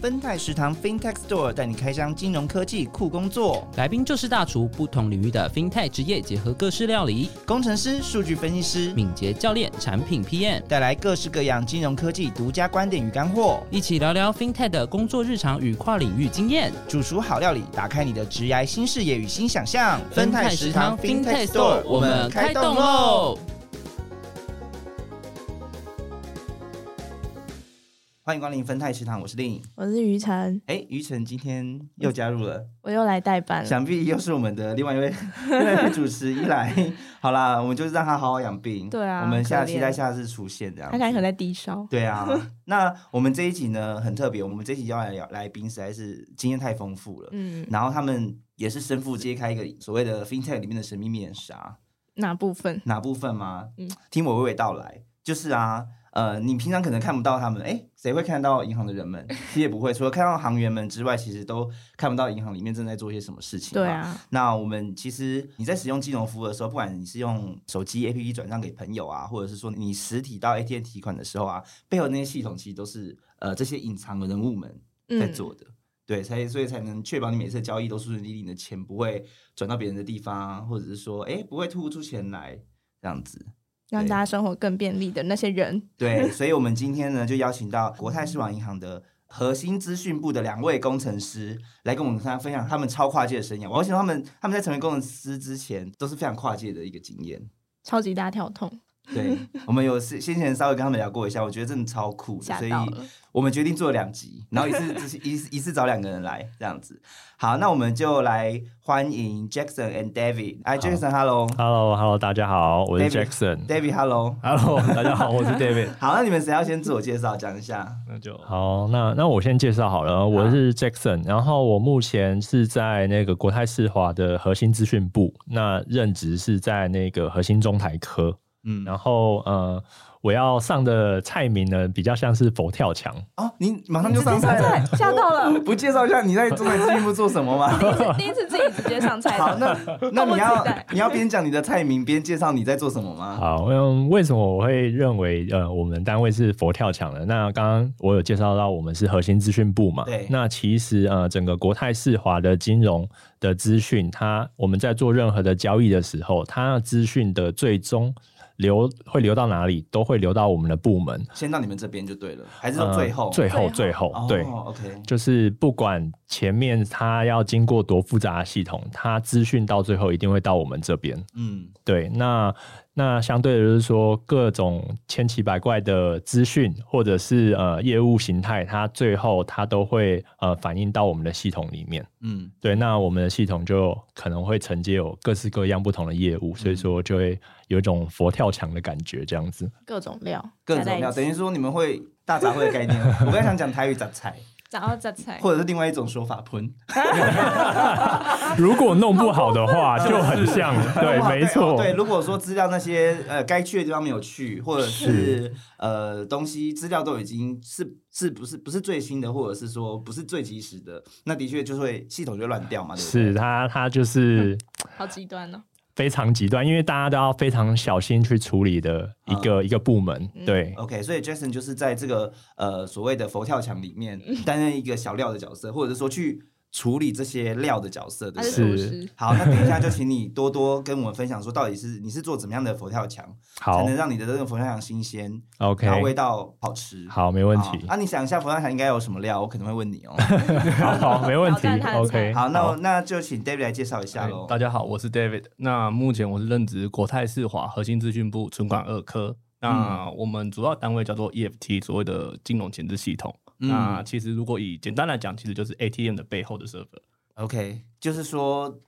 分泰食堂 FinTech Store 带你开箱金融科技酷工作，来宾就是大厨，不同领域的 FinTech 职业结合各式料理，工程师、数据分析师、敏捷教练、产品 PM 带来各式各样金融科技独家观点与干货，一起聊聊 FinTech 的工作日常与跨领域经验，煮熟好料理，打开你的职涯新视野与新想象。分泰食堂 FinTech Store 我们开动喽！欢迎光临分泰食堂，我是令颖。我是于晨，哎，于晨今天又加入了，我又来代班了。想必又是我们的另外一位 主持一来，好啦，我们就是让他好好养病。对啊我们下期待下次出现这样。他可能在低烧，对啊，那我们这一集呢很特别，我们这一集要来聊来宾实在是经验太丰富了，嗯，然后他们也是身负揭开一个所谓的 FinTech 里面的神秘面纱，哪部分？哪部分吗？嗯听我娓娓道来，就是啊。呃，你平常可能看不到他们，哎，谁会看到银行的人们？其实也不会，除了看到行员们之外，其实都看不到银行里面正在做些什么事情。对，啊，那我们其实你在使用金融服务的时候，不管你是用手机 APP 转账给朋友啊，或者是说你实体到 ATM 提款的时候啊，背后那些系统其实都是呃这些隐藏的人物们在嗯，做的。对，才所以才能确保你每次的交易都顺顺利利，你的钱不会转到别人的地方，或者是说，哎，不会吐不出钱来这样子。让大家生活更便利的那些人，对，所以我们今天呢，就邀请到国泰世网银行的核心资讯部的两位工程师来跟我们分享他们超跨界的生涯。我要想他们他们在成为工程师之前都是非常跨界的一个经验。超级大跳痛，对，我们有先先前稍微跟他们聊过一下，我觉得真的超酷的，所以。我们决定做两集，然后一次只一次一次找两个人来这样子。好，那我们就来欢迎 Jackson and David。哎，Jackson，Hello。Hello，Hello，大家好，我是 David Jackson。David，Hello。Hello，大家好，我是 David。好，那你们谁要先自我介绍讲一下？那就好，那那我先介绍好了，我是 Jackson，然后我目前是在那个国泰世华的核心资讯部，那任职是在那个核心中台科，嗯，然后呃，我要上的菜名呢比较像是佛跳墙，哦，你马上就上菜了，吓到了，不介绍一下你在中台资讯部做什么吗？第一次自己直接上菜好，的，那那你要你要边讲你的菜名边介绍你在做什么吗？好，嗯，为什么我会认为呃我们单位是佛跳墙呢？那刚刚我有介绍到我们是核心资讯部嘛，对那其实呃整个国泰世华的金融的资讯，它我们在做任何的交易的时候，它的资讯的最终流会流到哪里，都会流到我们的部门，先到你们这边就对了，还是到最后？呃最后最最后哦对。，OK，就是不管前面它要经过多复杂的系统，它资讯到最后一定会到我们这边。嗯，对，那那相对的就是说，各种千奇百怪的资讯或者是呃业务形态，它最后它都会呃反映到我们的系统里面。嗯，对，那我们的系统就可能会承接有各式各样不同的业务，所以说就会有一种佛跳墙的感觉，这样子。各种料，各种料，等于说你们会大杂烩的概念。我刚才想讲台语杂菜，然后再菜，或者是另外一种说法喷。如果弄不好的话，就很像，对，没错，对，如果说资料那些呃该去的地方没有去，或者是呃东西资料都已经是是不是不是最新的，或者是说不是最及时的，那的确就会系统就乱掉嘛，对不对？是它，它就是好极端哦。非常极端，因为大家都要非常小心去处理的一个、一个部门，对。OK，所以 Jason 就是在这个呃所谓的佛跳墙里面 担任一个小料的角色，或者是说去处理这些料的角色，对他不对？是厨是师，好，那等一下就请你多多跟我们分享说，到底是你是做怎么样的佛跳墙，才能让你的这个佛跳墙新鲜，，OK，然后味道好吃。好，没问好题，啊，你想一下佛跳墙应该有什么料？我可能会问你哦。好，好，没问题，OK，好，那那就请 David 来介绍一下喽。大家好，我是 David。那目前我是任职国泰世华核心资讯部存管二科。那我们主要单位叫做 EFT，所谓的金融前置系统。嗯那其实如果以简单来讲，其实就是 ATM 的背后的 server。OK，就是说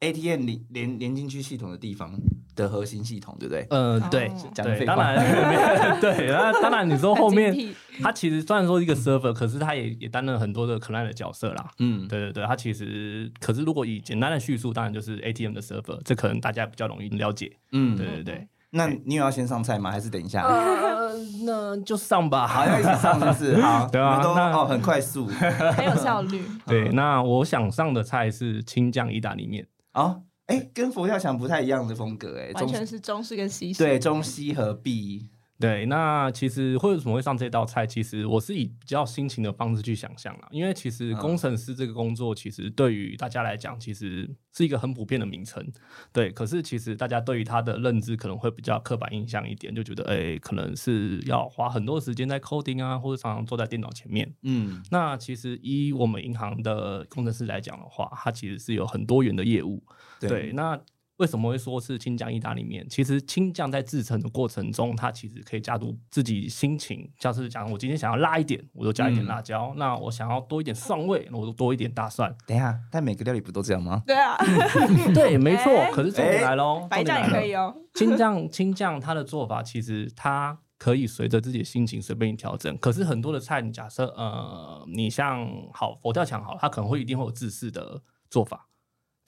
ATM 连连连进去系统的地方的核心系统，对不对？嗯、哦对，讲废话当然，对，那当然，你说后面它其实虽然说一个 server，可是它也也担任很多的 client 的角色啦。嗯，对对对，它其实，可是如果以简单的叙述，当然就是 ATM 的 server，这可能大家比较容易了解。嗯，对对对，那你有要先上菜吗？还是等一下？呃，那就上吧。好，要一起上，就是？好，对啊都那哦很快速 很有效率。对，那我想上的菜是青酱意大利面。哦。哎，跟佛跳墙不太一样的风格，哎，完全是中式跟西式。对中西合璧，对，那其实为什么会上这道菜？其实我是以比较心情的方式去想象了，因为其实嗯工程师这个工作，其实对于大家来讲，其实是一个很普遍的名称。对，可是其实大家对于他的认知可能会比较刻板印象一点，就觉得哎、可能是要花很多时间在 coding 啊，或者常常坐在电脑前面。嗯那其实以我们银行的工程师来讲的话，它其实是有很多元的业务。对，那为什么会说是青酱意大利面？其实青酱在制成的过程中，它其实可以加入自己心情，像是讲我今天想要辣一点，我就加一点嗯辣椒；那我想要多一点蒜味，我就多一点大蒜。等一下，但每个料理不都这样吗？对啊 对，没错。哎可是重点来喽，白酱也可以哦。哦。青酱青酱它的做法其实它可以随着自己的心情随便你调整。可是很多的菜，你假设呃，你像好佛跳墙好了，它可能会一定会有自式的做法。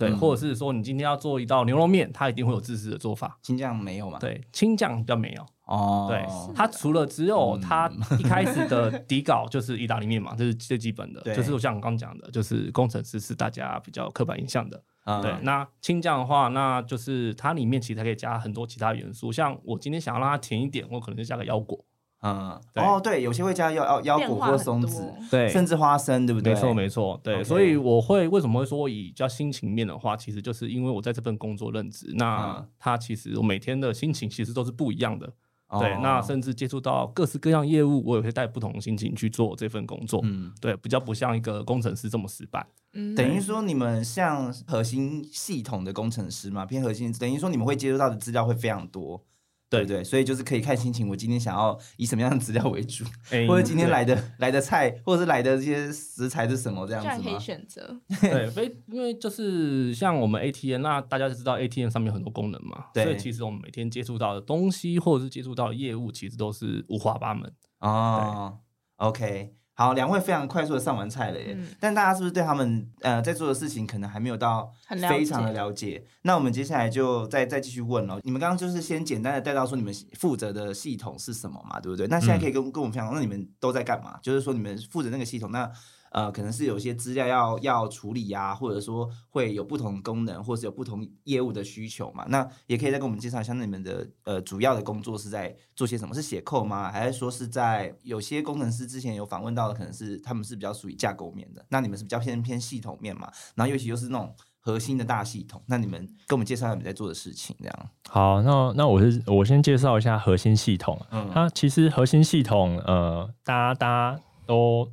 对，嗯或者是说你今天要做一道牛肉面，它一定会有自制的做法。青酱没有嘛？，对，青酱比较没有。哦，对，它除了只有嗯它一开始的底稿就是意大利面嘛，这是最基本的，对就是像我刚刚讲的，就是工程师是大家比较刻板印象的。嗯对，那青酱的话，那就是它里面其实还可以加很多其他元素，像我今天想要让它甜一点，我可能就加个腰果。嗯，哦，对，有些会加腰腰腰果或松子，对甚至花生，对不对？没错，没错，对所以我会为什么会说以比较心情面的话，其实就是因为我在这份工作任职，那嗯它其实我每天的心情其实都是不一样的。对，哦那甚至接触到各式各样业务，我也会带不同的心情去做这份工作。嗯，对，比较不像一个工程师这么死板。嗯等于说你们像核心系统的工程师嘛，偏核心，等于说你们会接触到的资料会非常多。对。对不对，所以就是可以看心情，我今天想要以什么样的资料为主，哎。或者今天来的来的菜，或者是来的这些食材是什么这样子吗？可以？选择，对，非因为就是像我们 ATM，那大家就知道 ATM 上面有很多功能嘛，对。所以其实我们每天接触到的东西，或者是接触到的业务，其实都是五花八门。哦，OK，好，两位非常快速的上完菜了耶，嗯但大家是不是对他们呃在做的事情可能还没有到非常的解了解？那我们接下来就再再继续问了。你们刚刚就是先简单的带到说你们负责的系统是什么嘛，对不对？那现在可以跟、跟我们分享，那你们都在干嘛？就是说你们负责那个系统，那呃可能是有些资料要要处理呀、或者说会有不同功能，或是有不同业务的需求嘛。那也可以再跟我们介绍一下，那你们的呃主要的工作是在做些什么？是写扣吗？还是说是在有些工程师之前有访问到的，可能是他们是比较属于架构面的，那你们是比较偏偏系统面嘛？然后尤其又是那种核心的大系统，那你们跟我们介绍一下你们在做的事情，这样。好，那那我是我先介绍一下核心系统。嗯它其实核心系统，呃，大家大家都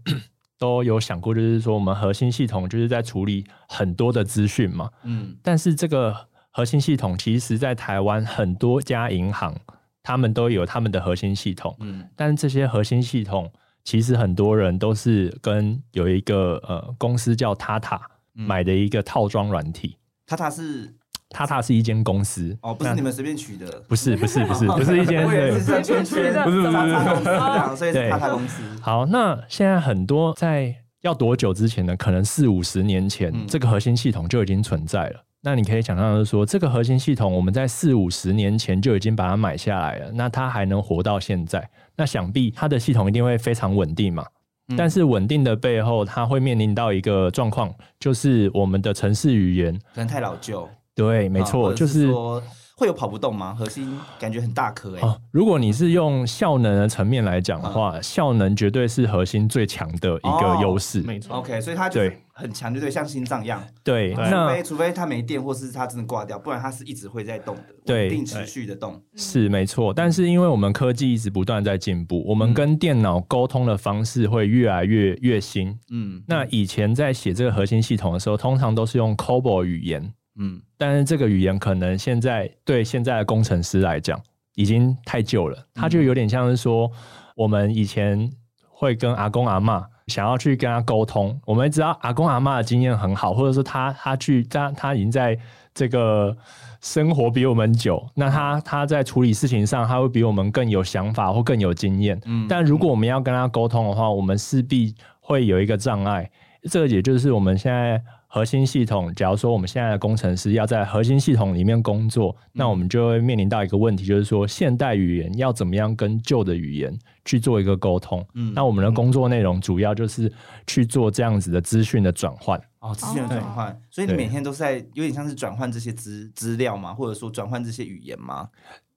都有想过，就是说我们核心系统就是在处理很多的资讯嘛。嗯但是这个核心系统，其实在台湾很多家银行，他们都有他们的核心系统。嗯但这些核心系统，其实很多人都是跟有一个呃公司叫 Tata 嗯买的一个套装软体。塔塔是 Tata 是一间公司哦，不是那你们随便取的，不是不是不是不是一间对是像圈圈，不是不是所以是对塔塔公司。好，那现在很多在要多久之前呢？可能四五十年前，嗯这个核心系统就已经存在了。那你可以想象的是说，这个核心系统我们在四五十年前就已经把它买下来了，那它还能活到现在，那想必它的系统一定会非常稳定嘛。嗯但是稳定的背后，它会面临到一个状况，就是我们的城市语言，可能太老旧，对，没错，就是说会有跑不动吗？核心感觉很大颗哎、哦，如果你是用效能的层面来讲的话，效能绝对是核心最强的一个哦优势。没错 OK，所以它就很强，就对，像心脏一样。对，那非除非它没电，或是它真的挂掉，不然它是一直会在动的，对稳定持续的动。是没错，但是因为我们科技一直不断在进步，我们嗯跟电脑沟通的方式会越来越越新。嗯那以前在写这个核心系统的时候，通常都是用 COBOL 语言，嗯。但是这个语言可能现在对现在的工程师来讲已经太旧了，它就有点像是说我们以前会跟阿公阿嬷想要去跟他沟通，我们知道阿公阿嬷的经验很好，或者说他他去他他已经在这个生活比我们久，那他他在处理事情上他会比我们更有想法或更有经验。嗯但如果我们要跟他沟通的话，我们势必会有一个障碍。这个也就是我们现在核心系统，假如说我们现在的工程师要在核心系统里面工作，那我们就会面临到一个问题，就是说现代语言要怎么样跟旧的语言去做一个沟通。嗯那我们的工作内容主要就是去做这样子的资讯的转换。哦，资讯的转换，所以你每天都是在有点像是转换这些资资料吗？或者说转换这些语言吗？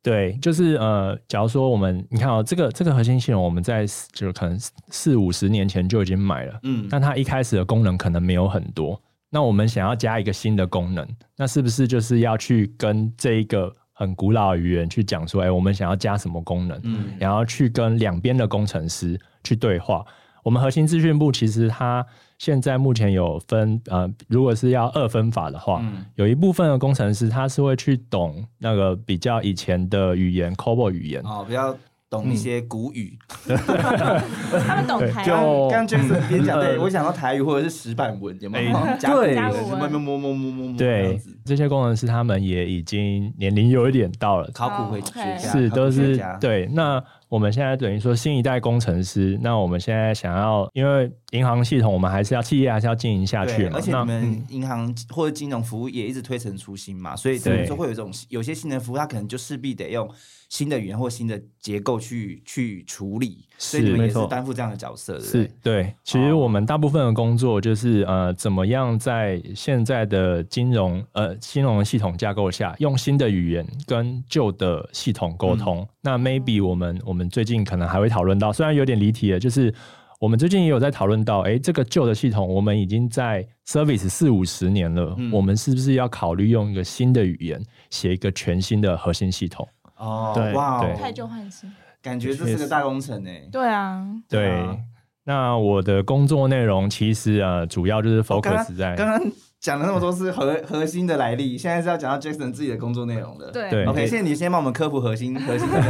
对，就是呃，假如说我们你看哦，这个这个核心系统，我们在就可能四五十年前就已经买了，嗯，但它一开始的功能可能没有很多。那我们想要加一个新的功能，那是不是就是要去跟这一个很古老的语言去讲说，哎，我们想要加什么功能？嗯然后去跟两边的工程师去对话。我们核心资讯部其实它现在目前有分呃，如果是要二分法的话，嗯有一部分的工程师他是会去懂那个比较以前的语言 COBOL 语言，哦，比较懂一些古语。他们懂台语，刚刚 Jason 边讲，对呃我想到台语或者是石板文，有没有？对文甲骨文外面摸摸摸摸摸对，这些工程师他们也已经年龄有一点到了，考古会哦学家是都是对。那我们现在等于说新一代工程师，那我们现在想要，因为银行系统我们还是要企业还是要经营下去而且你们嗯银行或者金融服务也一直推陈出新嘛，所以等于说会有一种有些新的服务，它可能就势必得用新的语言或新的结构去去处理，所以你们也是担负这样的角色，是对？其实我们大部分的工作就是呃，怎么样在现在的金融呃金融系统架构下，用新的语言跟旧的系统沟通。那 maybe 我们我们最近可能还会讨论到，虽然有点离题了，就是我们最近也有在讨论到，哎，这个旧的系统我们已经在 service 四五十年了，嗯。我们是不是要考虑用一个新的语言写一个全新的核心系统？哦对，哇哦，太旧换新。感觉这是个大工程诶。对啊，对。啊那我的工作内容其实啊，主要就是哦刚刚 focus 在、刚刚讲了那么多是核核心的来历，现在是要讲到 Jason 自己的工作内容了。对对 OK，现在你先帮我们科普核心核心的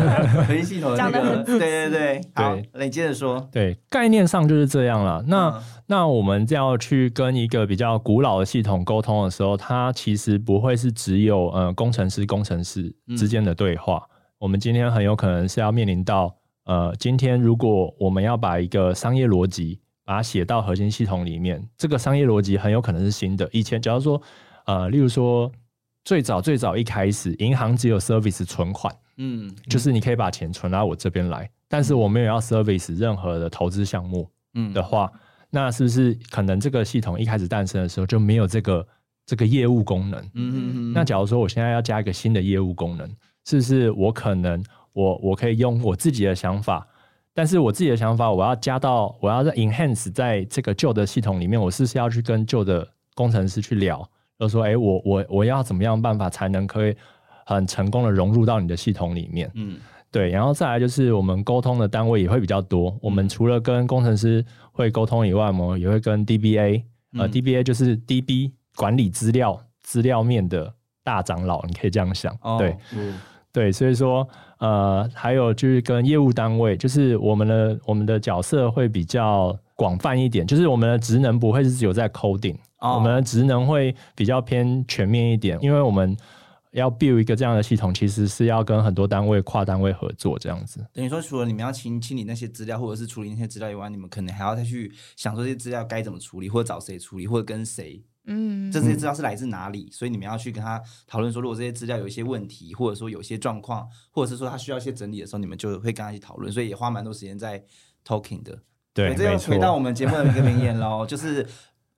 核心系统的那个，讲得很对对对，好，那你接着说。对，概念上就是这样了。那、嗯那我们要去跟一个比较古老的系统沟通的时候，它其实不会是只有呃工程师工程师之间的对话。我们今天很有可能是要面临到呃，今天如果我们要把一个商业逻辑把它写到核心系统里面，这个商业逻辑很有可能是新的。以前假如说呃，例如说最早最早一开始，银行只有 service 存款。嗯就是你可以把钱存到我这边来，但是我没有要 service 任何的投资项目嗯的话，那是不是可能这个系统一开始诞生的时候就没有这个这个业务功能？嗯嗯嗯，那假如说我现在要加一个新的业务功能，是不是我可能我我可以用我自己的想法，但是我自己的想法我要加到我要在 enhance 在这个旧的系统里面，我是不是要去跟旧的工程师去聊，就说哎、我我我要怎么样办法才能可以很成功的融入到你的系统里面？嗯对，然后再来就是我们沟通的单位也会比较多。我们除了跟工程师会沟通以外，我们也会跟 DBA，呃、嗯 d b a 就是 DB 管理资料资料面的大长老，你可以这样想。哦对嗯对，所以说呃，还有就是跟业务单位，就是我们的我们的角色会比较广泛一点，就是我们的职能不会是只有在 coding，、哦我们的职能会比较偏全面一点，因为我们要 build 一个这样的系统，其实是要跟很多单位跨单位合作这样子。等于说，除了你们要清清理那些资料，或者是处理那些资料以外，你们可能还要再去想说这些资料该怎么处理，或者找谁处理，或者跟谁，嗯，这些资料是来自哪里，所以你们要去跟他讨论说，如果这些资料有一些问题，或者说有些状况，或者是说他需要一些整理的时候，你们就会跟他一起讨论，所以也花蛮多时间在 talking 的。对，这又回。到我们节目的一个名言喽，就是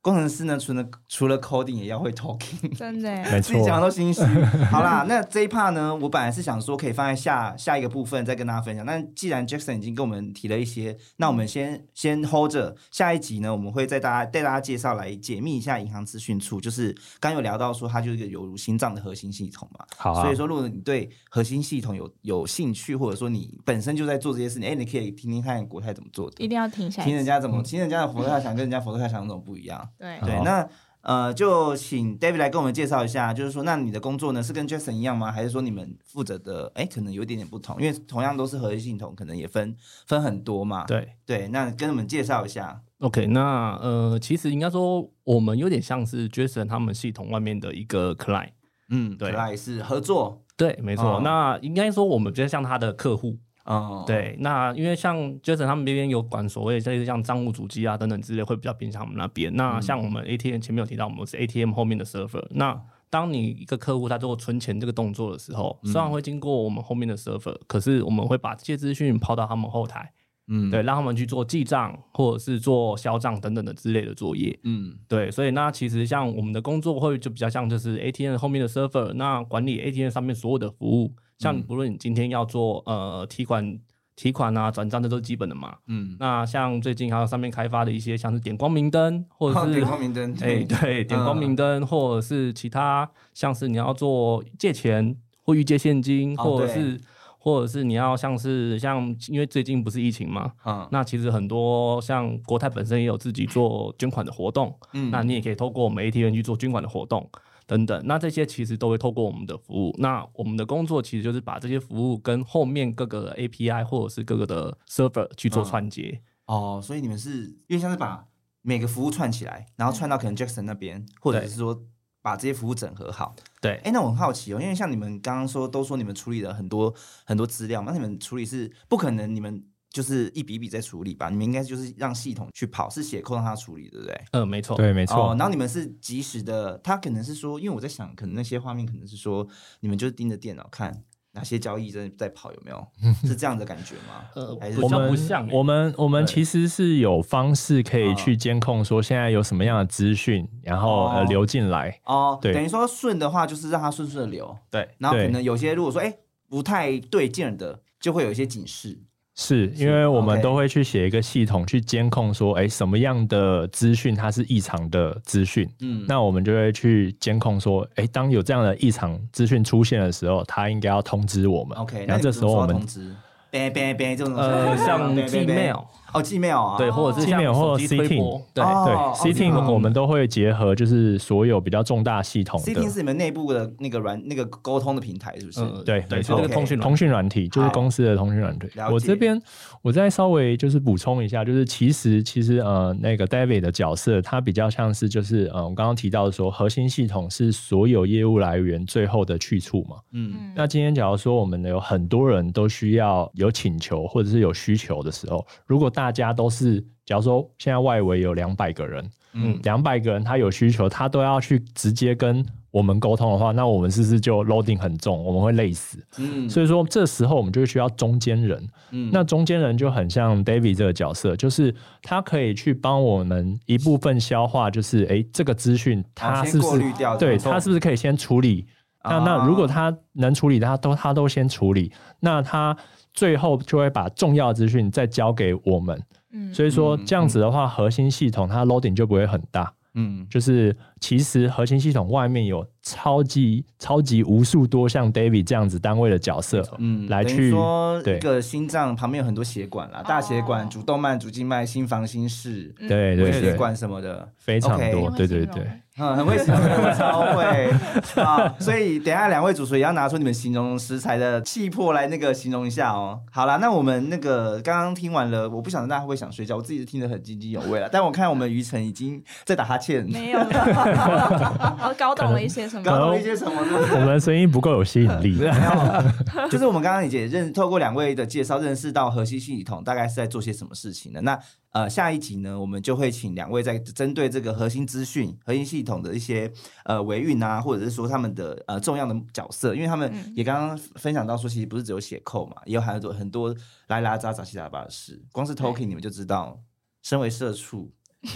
工程师呢，除了除了 coding 也要会 talking。真的耶，没自己讲错，都心虚。好啦，那这一 part 呢，我本来是想说可以放在下下一个部分再跟大家分享，但既然 Jackson 已经跟我们提了一些，那我们先先 hold 着，下一集呢，我们会带大家带大家介绍来解密一下银行资讯处，就是刚有聊到说它就是一个犹如心脏的核心系统嘛。好啊所以，说，如果你对核心系统有有兴趣，或者说你本身就在做这些事情，哎，你可以听听看国泰怎么做的，一定要停下来。听人家怎么，听人家的佛跳墙跟人家佛跳墙怎么不一样。对对，那呃，就请 David 来跟我们介绍一下，就是说，那你的工作呢是跟 Jason 一样吗？还是说你们负责的，哎，可能有一点点不同？因为同样都是核心系统，可能也分分很多嘛。对对，那跟我们介绍一下。，OK，那呃，其实应该说我们有点像是 Jason 他们系统外面的一个 client。嗯，对，client 是合作。对，没错。哦那应该说我们比较像他的客户。哦，对，那因为像 Jason 他们那边有管所谓这些像账务主机啊等等之类，会比较偏向我们那边。那像我们 ATM 前面有提到，我们是 ATM 后面的 server。那当你一个客户在做存钱这个动作的时候，虽然会经过我们后面的 server，可是我们会把这些资讯抛到他们后台，嗯，对，让他们去做记账或者是做销账等等的之类的作业。嗯对，所以那其实像我们的工作会就比较像就是 ATM 后面的 server，那管理 ATM 上面所有的服务，像嗯。不论你今天要做呃提款、提款啊、转账，这都是基本的嘛。嗯，那像最近还有上面开发的一些，像是点光明灯，或者是 点光明灯，哎、对，点光明灯，或者是其他像是你要做借钱或预借现金，哦或者是或者是你要像是像因为最近不是疫情嘛，嗯。那其实很多像国泰本身也有自己做捐款的活动，嗯。那你也可以透过我们 ATN 去做捐款的活动等等。那这些其实都会透过我们的服务。那我们的工作其实就是把这些服务跟后面各个 API 或者是各个的 server 去做嗯串接。哦，所以你们是因为像是把每个服务串起来，然后串到可能 Jackson 那边，或者是说把这些服务整合好。对哎，那我很好奇哦，因为像你们刚刚说都说你们处理了很多很多资料嘛，那你们处理是不可能你们就是一笔一笔在处理吧？你们应该就是让系统去跑，是写扣让它处理，对不对？嗯，没错。对，没错。哦，然后你们是及时的，他可能是说，因为我在想，可能那些画面可能是说，你们就是盯着电脑看哪些交易在在跑，有没有？是这样的感觉吗？呃，还是我们不像欸、我们我们其实是有方式可以嗯去监控说现在有什么样的资讯，然后呃哦流进来。哦，对等于说顺的话，就是让它顺顺的流，对，然后可能有些如果说哎不太对劲的，就会有一些警示。是因为我们都会去写一个系统去监控说，哎，什么样的资讯它是异常的资讯，嗯，那我们就会去监控说，哎，当有这样的异常资讯出现的时候，它应该要通知我们。OK，然后这时候我们通知，别别别这种，呃，像 Gmail，哦，Gmail 啊，对，或者是 Gmail 像或手机推 Cting 播，对，哦对哦 C 这个 Team 我们都会结合，就是所有比较重大系统 C 的 T 是你们内部的那个软那个沟通的平台，是不是？嗯，对，对，没错。通讯软通讯软体就是公司的通讯软体。我这边我再稍微就是补充一下，就是其实其实呃那个 David 的角色，他比较像是就是呃我刚刚提到的说，核心系统是所有业务来源最后的去处嘛。嗯。嗯。那今天假如说我们有很多人都需要有请求或者是有需求的时候，如果大家都是假如说现在外围有两百个人，嗯两百个人他有需求，他都要去直接跟我们沟通的话，那我们是不是就 loading 很重，我们会累死？嗯所以说这时候我们就需要中间人。嗯那中间人就很像 David 这个角色，就是他可以去帮我们一部分消化，就是诶这个资讯他是不是、对他是不是可以先处理？那那啊如果他能处理，他都他都先处理，那他最后就会把重要的资讯再交给我们。嗯。所以说嗯这样子的话，核心系统它 loading 就不会很大。嗯。就是其实核心系统外面有超级超级无数多像 David 这样子单位的角色，嗯，来去说一个心脏旁边有很多血管啦，大血管、哦主动脉、主静脉、心房、心室、嗯对对对，血管什么的，非常多，对对对。嗯，很会形容，超会啊！所以等一下两位主厨也要拿出你们形容食材的气魄来那个形容一下哦。好啦，那我们那个刚刚听完了，我不晓得大家会不会想睡觉，我自己是听得很津津有味了。但我看我们于晨已经在打哈欠，没有，我搞懂了一些什么？搞懂了一些什么？是不是我们的声音不够有吸引力，就是我们刚刚也认透过两位的介绍，认识到核心系统大概是在做些什么事情的。那呃，下一集呢，我们就会请两位在针对这个核心资讯、核心系统的一些呃维运啊，或者是说他们的呃重要的角色，因为他们嗯也刚刚分享到说，其实不是只有写扣嘛，也有很多很多拉拉杂杂七杂八的事。光是 Token 你们就知道，身为社畜。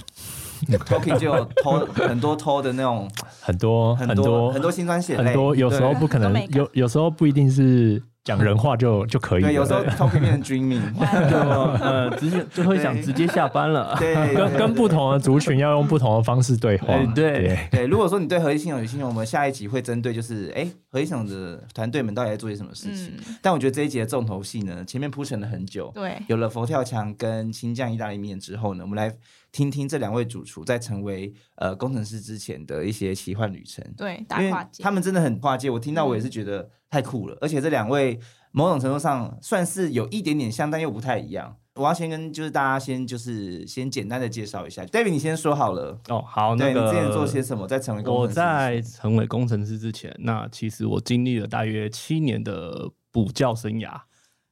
Token 就有偷很多偷的那种，很多很很多很多辛酸血泪，很多，有时候不可能有有时候不一定是讲人话就就可以了。对，有时候 Token 变成 Dreaming，就呃直接就会想直接下班了。对，跟跟不同的族群要用不同的方式对话哎。对对，如果说你对核心系统有兴趣，我们下一集会针对就是，哎，核心系统的团队们到底在做些什么事情。嗯，但我觉得这一集的重头戏呢，前面铺陈了很久，对，有了佛跳墙跟青酱意大利面之后呢，我们来听听这两位主厨在成为呃工程师之前的一些奇幻旅程。对，因为大跨界，他们真的很跨界，我听到我也是觉得太酷了。而且这两位某种程度上算是有一点点像，但又不太一样。我要先跟就是大家先就是先简单的介绍一下，David 你先说好了。哦，好，对那个你之前做些什么？在成为工程我在成为工程师之前，那其实我经历了大约七年的补教生涯。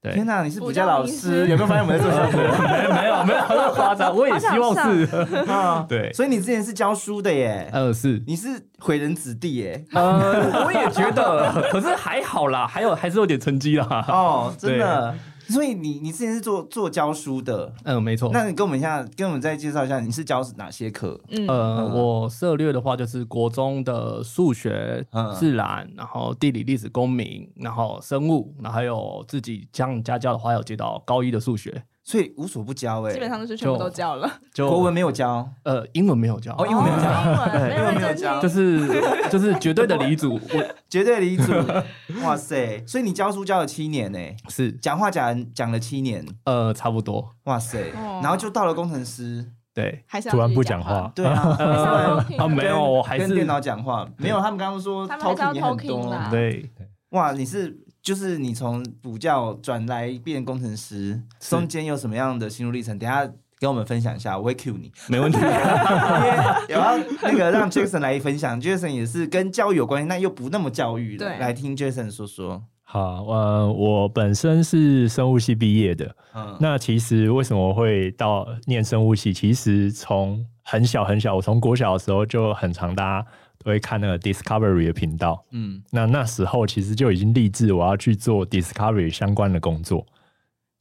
对，天哪，你是补补教老师师，有没有发现我们在做效果？没有没有那么夸张，我也希望是。啊，对，所以你之前是教书的耶，呃是，你是毁人子弟耶。呃，我也觉得，可是还好啦，还有还是有点成绩啦。哦，真的，所以你你之前是做做教书的，嗯，没错。那你跟我们一下，跟我们再介绍一下，你是教哪些课？嗯，呃，我涉略的话就是国中的数学嗯、自然，然后地理、历史、公民，然后生物，然后还有自己像家教的话，有接到高一的数学，所以无所不教哎、基本上都是全部都教了，就国文没有教，呃英文没有教，哦英文没有教。哦英文没有教。就是就是绝对的离组，我 绝对离组，哇塞！所以你教书教了七年呢、是。讲话讲讲了七年，呃差不多，哇塞！哦。然后就到了工程师，对。还是突然不讲话，对啊，没有，我还是跟电脑讲话，没有他们刚刚说他们还是要 talking 很多，啦。对。哇！你是就是你从补教转来变工程师，中间有什么样的心路历程？等下跟我们分享一下，我会 cue 你。没问题。因为有要那个让 Jason 来分享，Jason 也是跟教育有关系，但又不那么教育的。对来听 Jason 说说。好，呃，我本身是生物系毕业的。嗯，那其实为什么会到念生物系？其实从很小很小，我从国小的时候就很常，大家都会看那个 Discovery 的频道。嗯，那那时候其实就已经立志我要去做 Discovery 相关的工作，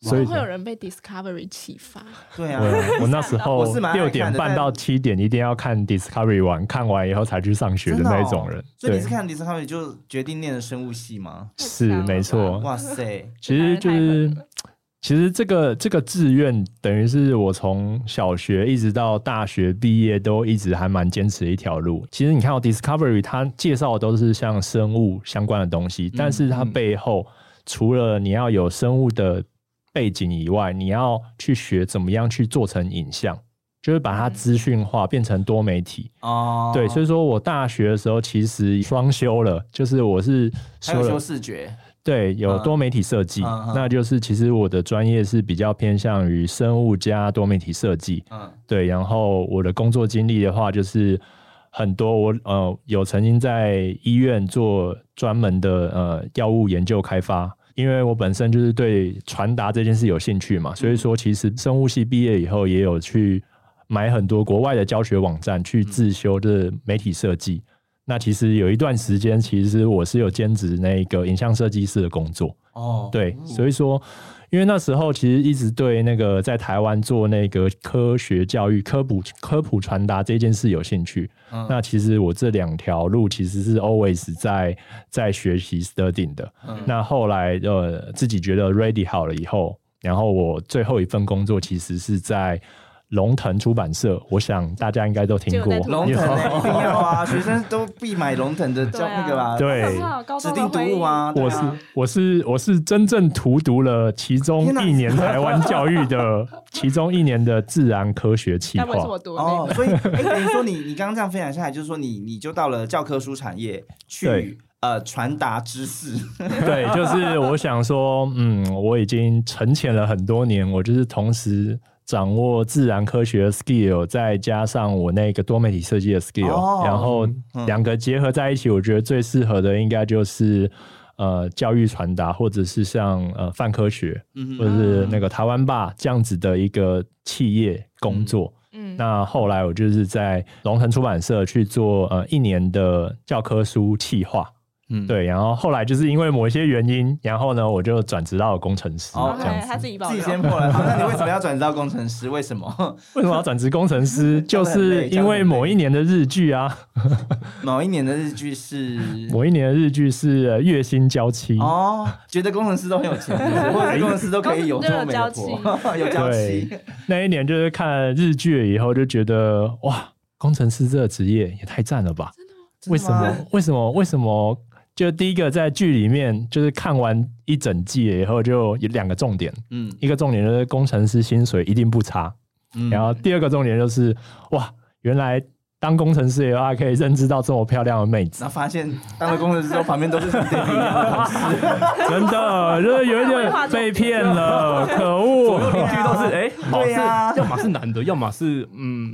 所以会有人被 Discovery 启发，对啊，我 我那时候六点半到七点一定要看 Discovery 完，看完以后才去上学的那种人。对所以你是，看 Discovery 就决定念的生物系吗？是没错。哇塞，其实就是其实这个这个志愿等于是我从小学一直到大学毕业都一直还蛮坚持的一条路。其实你看到 Discovery 它介绍的都是像生物相关的东西，但是它背后除了你要有生物的背景以外，你要去学怎么样去做成影像。就是把它资讯化，变成多媒体。哦，对，所以说我大学的时候其实双修了，就是我是还有修修了视觉，对，有嗯多媒体设计，那就是其实我的专业是比较偏向于生物加多媒体设计。嗯对，然后我的工作经历的话，就是很多我呃有曾经在医院做专门的呃药物研究开发，因为我本身就是对传达这件事有兴趣嘛，所以说其实生物系毕业以后也有去买很多国外的教学网站去自修的媒体设计。那其实有一段时间，其实我是有兼职那个影像设计师的工作。哦，对，所以说，因为那时候其实一直对那个在台湾做那个科学教育、科普科普传达这件事有兴趣。嗯那其实我这两条路其实是 always 在在学习 studying 的。嗯那后来呃自己觉得 ready 好了以后，然后我最后一份工作其实是在龙腾出版社，我想大家应该都听过。龙腾欸一定要啊，学生都必买龙腾的教那个吧，对指定读物啊，我是啊。我是我是真正荼毒了其中一年台湾教育的其中一年的自然科学企该不会是划。哦，所以哎，等于说你你刚刚这样分享下来，就是说你你就到了教科书产业去对。呃传达知识，对，就是我想说，嗯，我已经沉潜了很多年，我就是同时掌握自然科学的 skill，再加上我那个多媒体设计的 skill，、哦然后嗯。两个结合在一起，我觉得最适合的应该就是呃教育传达，或者是像呃泛科学，嗯或者是那个台湾吧这样子的一个企业工作。嗯，那后来我就是在龙腾出版社去做呃一年的教科书企划，嗯，对，然后后来就是因为某一些原因，然后呢我就转职到了工程师哦这样他子。自己报自己先破了。那你为什么要转职到工程师？为什么？为什么要转职工程师？就是因为某一年的日剧啊，某一年的日剧是某一年的日剧是呃月薪娇妻。哦，觉得工程师都很有钱，或者工程师都可以有这么美有婆，有娇妻。那一年就是看日剧了以后，就觉得哇，工程师这个职业也太赞了吧！为什么？为什么？为什么？就第一个在剧里面，就是看完一整季了以后，就有两个重点。嗯一个重点就是工程师薪水一定不差，嗯然后第二个重点就是哇，原来当工程师以后还可以认知到这么漂亮的妹子然，后发现当了工程师之后，旁边都是。真的就是有一点 被骗了，可恶！邻居都是哎，好是对啊要么是男的，要么是嗯，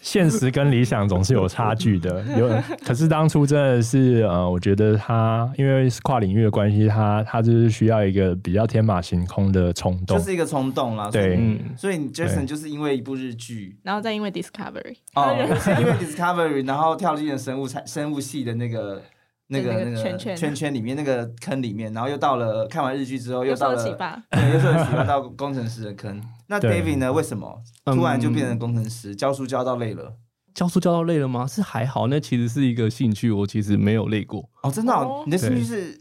现实跟理想总是有差距的，有。可是当初真的是呃，我觉得他因为是跨领域的关系，他他就是需要一个比较天马行空的冲动就。是一个冲动啦。所以对嗯，所以你 Jason 就是因为一部日剧然后再因为 Discovery，哦，Discovery，然后跳进了生物产生物系的那个那个那那个个圈圈圈圈里面那个坑里面，然后又到了看完日剧之后又到了又受了启发 到工程师的坑。那 David 呢？为什么嗯突然就变成工程师？教书教到累了？教书教到累了吗？是还好，那其实是一个兴趣，我其实没有累过。哦，真的你的兴趣是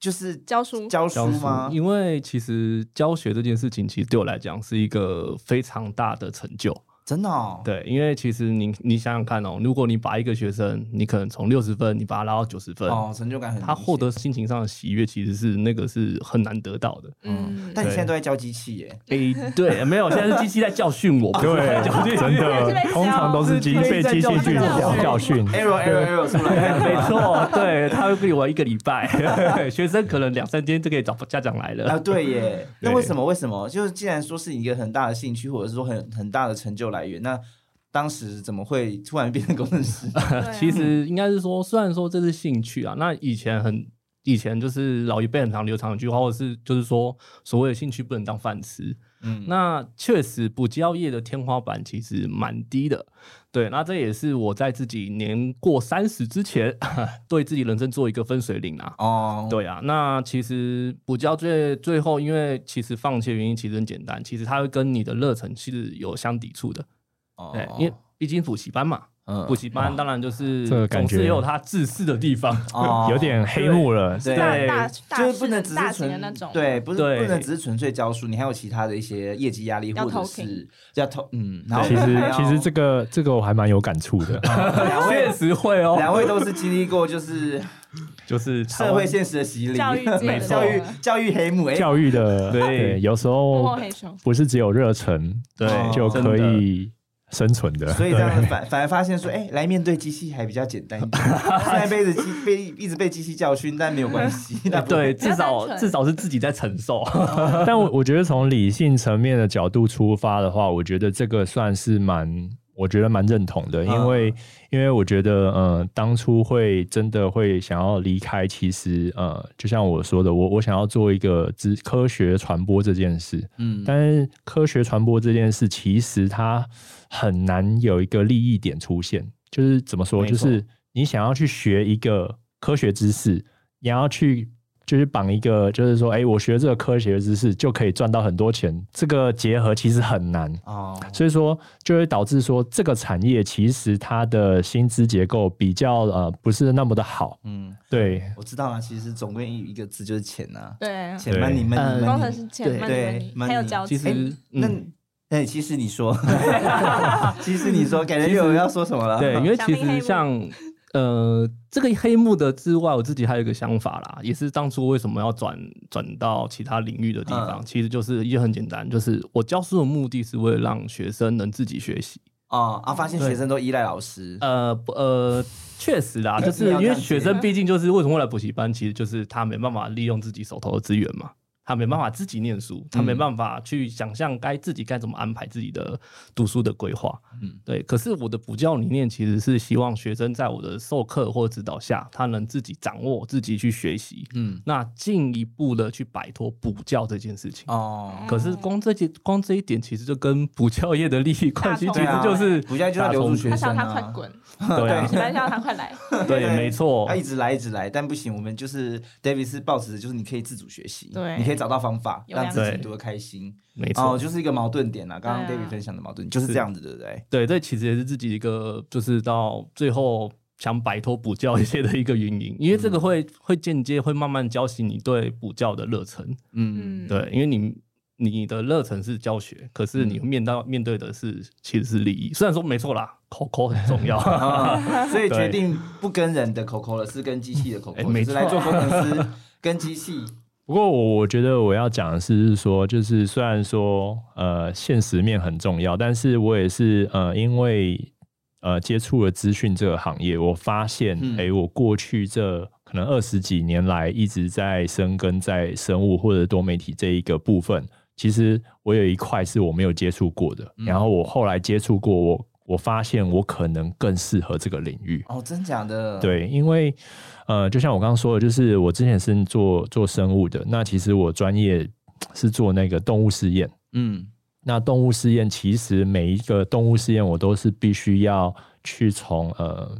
就是教书教书教书吗？因为其实教学这件事情，其实对我来讲是一个非常大的成就。真的哦，对，因为其实你你想想看哦，如果你把一个学生，你可能从六十分，你把他拉到九十分，哦，成就感很。他获得心情上的喜悦，其实是那个是很难得到的。嗯，但你现在都在教机器耶，诶，对，没有，现在是机器在教训我，对在教训，真的，通常都是机被机器去 教教训。error error error 出来，没错，对，他会给我一个礼拜，学生可能两三天就可以找家长来了啊，对耶。那为什么？为什么？就是既然说是一个很大的兴趣，或者是说很很大的成就来来源，那当时怎么会突然变成工程师？其实应该是说，虽然说这是兴趣啊，那以前很以前就是老一辈很常流传一句话，或者是就是说所谓的兴趣不能当饭吃。嗯，那确实补教业的天花板其实蛮低的，对，那这也是我在自己年过三十之前，对自己人生做一个分水岭啊。哦，对啊，那其实补教最最后，因为其实放弃的原因其实很简单，其实它会跟你的热忱其实有相抵触的，哦对，因为毕竟补习班嘛，嗯补习班当然就是这个感觉总是也有他自私的地方，哦 有点黑幕了，对。大大大就是不能只大是纯型的那种，对，不是对。不能只是纯粹教书，你还有其他的一些业绩压力，要或者 talking 是要投嗯，然后其实要其实这个这个我还蛮有感触的。两确位实会哦，两位都是经历过就是 就是社会现实的洗礼，教育界的教育教育黑幕，哎，教育的对。对，有时幕后候黑手，不是只有热忱对就可的。以生存的。所以这样反反而发现说，哎，来面对机器还比较简单一点。虽然被机 被一直被机器教训，但没有关系。那对，至少至少是自己在承受。但我我觉得从理性层面的角度出发的话，我觉得这个算是蛮，我觉得蛮认同的，因为、因为我觉得，呃，当初会真的会想要离开，其实呃，就像我说的，我我想要做一个知科学传播这件事，嗯，但是科学传播这件事，其实它很难有一个利益点出现。就是怎么说，就是你想要去学一个科学知识，你要去就是绑一个，就是说，哎、我学这个科学知识就可以赚到很多钱，这个结合其实很难。哦，所以说，就会导致说这个产业其实它的薪资结构比较呃不是那么的好。嗯，对，我知道了，其实总归一个字就是钱呐，对，钱对。money money 呃工程师钱对 money 对还有交其实情，那嗯哎，其实你说，其实你说，感觉有人要说什么了？对，因为其实像呃这个黑幕的之外，我自己还有一个想法啦，也是当初为什么要转转到其他领域的地方，嗯其实就是也很简单，就是我教书的目的是为了让学生能自己学习。哦啊，发现学生都依赖老师，呃不呃，确实啦，就是因为学生毕竟就是为什么会来补习班，其实就是他没办法利用自己手头的资源嘛。他没办法自己念书，他没办法去想象该自己该怎么安排自己的读书的规划。嗯。嗯，对。可是我的补教理念其实是希望学生在我的授课或指导下，他能自己掌握、自己去学习，嗯，那进一步的去摆脱补教这件事情。哦，可是光这件光这一点，其实就跟补教业的利益关系，其实就是补教就要留住学他想生啊，要他快滚，对想要他快来，对，没错。他。一直来一直来，但不行，我们就是 David 是抱持的就是你可以自主学习，对。你可以找到方法让自己良读的开心。没错，哦，就是一个矛盾点啦，刚刚 David 分享的矛盾就是这样子，对不对？对，这其实也是自己一个，就是到最后想摆脱补教一些的一个原因，因为这个会会间接会慢慢浇熄你对补教的热忱。嗯，嗯，对，因为你你的热忱是教学，可是你面到面对的是其实是利益。虽然说没错啦，口口很 重要，啊，所以决定不跟人的口口了，是跟机器的口口，哎没错就是来做工程师跟机器。不过我我觉得我要讲的是是说，就是虽然说呃现实面很重要，但是我也是呃因为呃接触了资讯这个行业，我发现哎、我过去这可能二十几年来一直在深耕在生物或者多媒体这一个部分，其实我有一块是我没有接触过的，嗯。然后我后来接触过，我我发现我可能更适合这个领域。哦，真假的？，对，因为呃，就像我刚刚说的，就是我之前是做做生物的，那其实我专业是做那个动物试验。嗯，那动物试验其实每一个动物试验，我都是必须要去从呃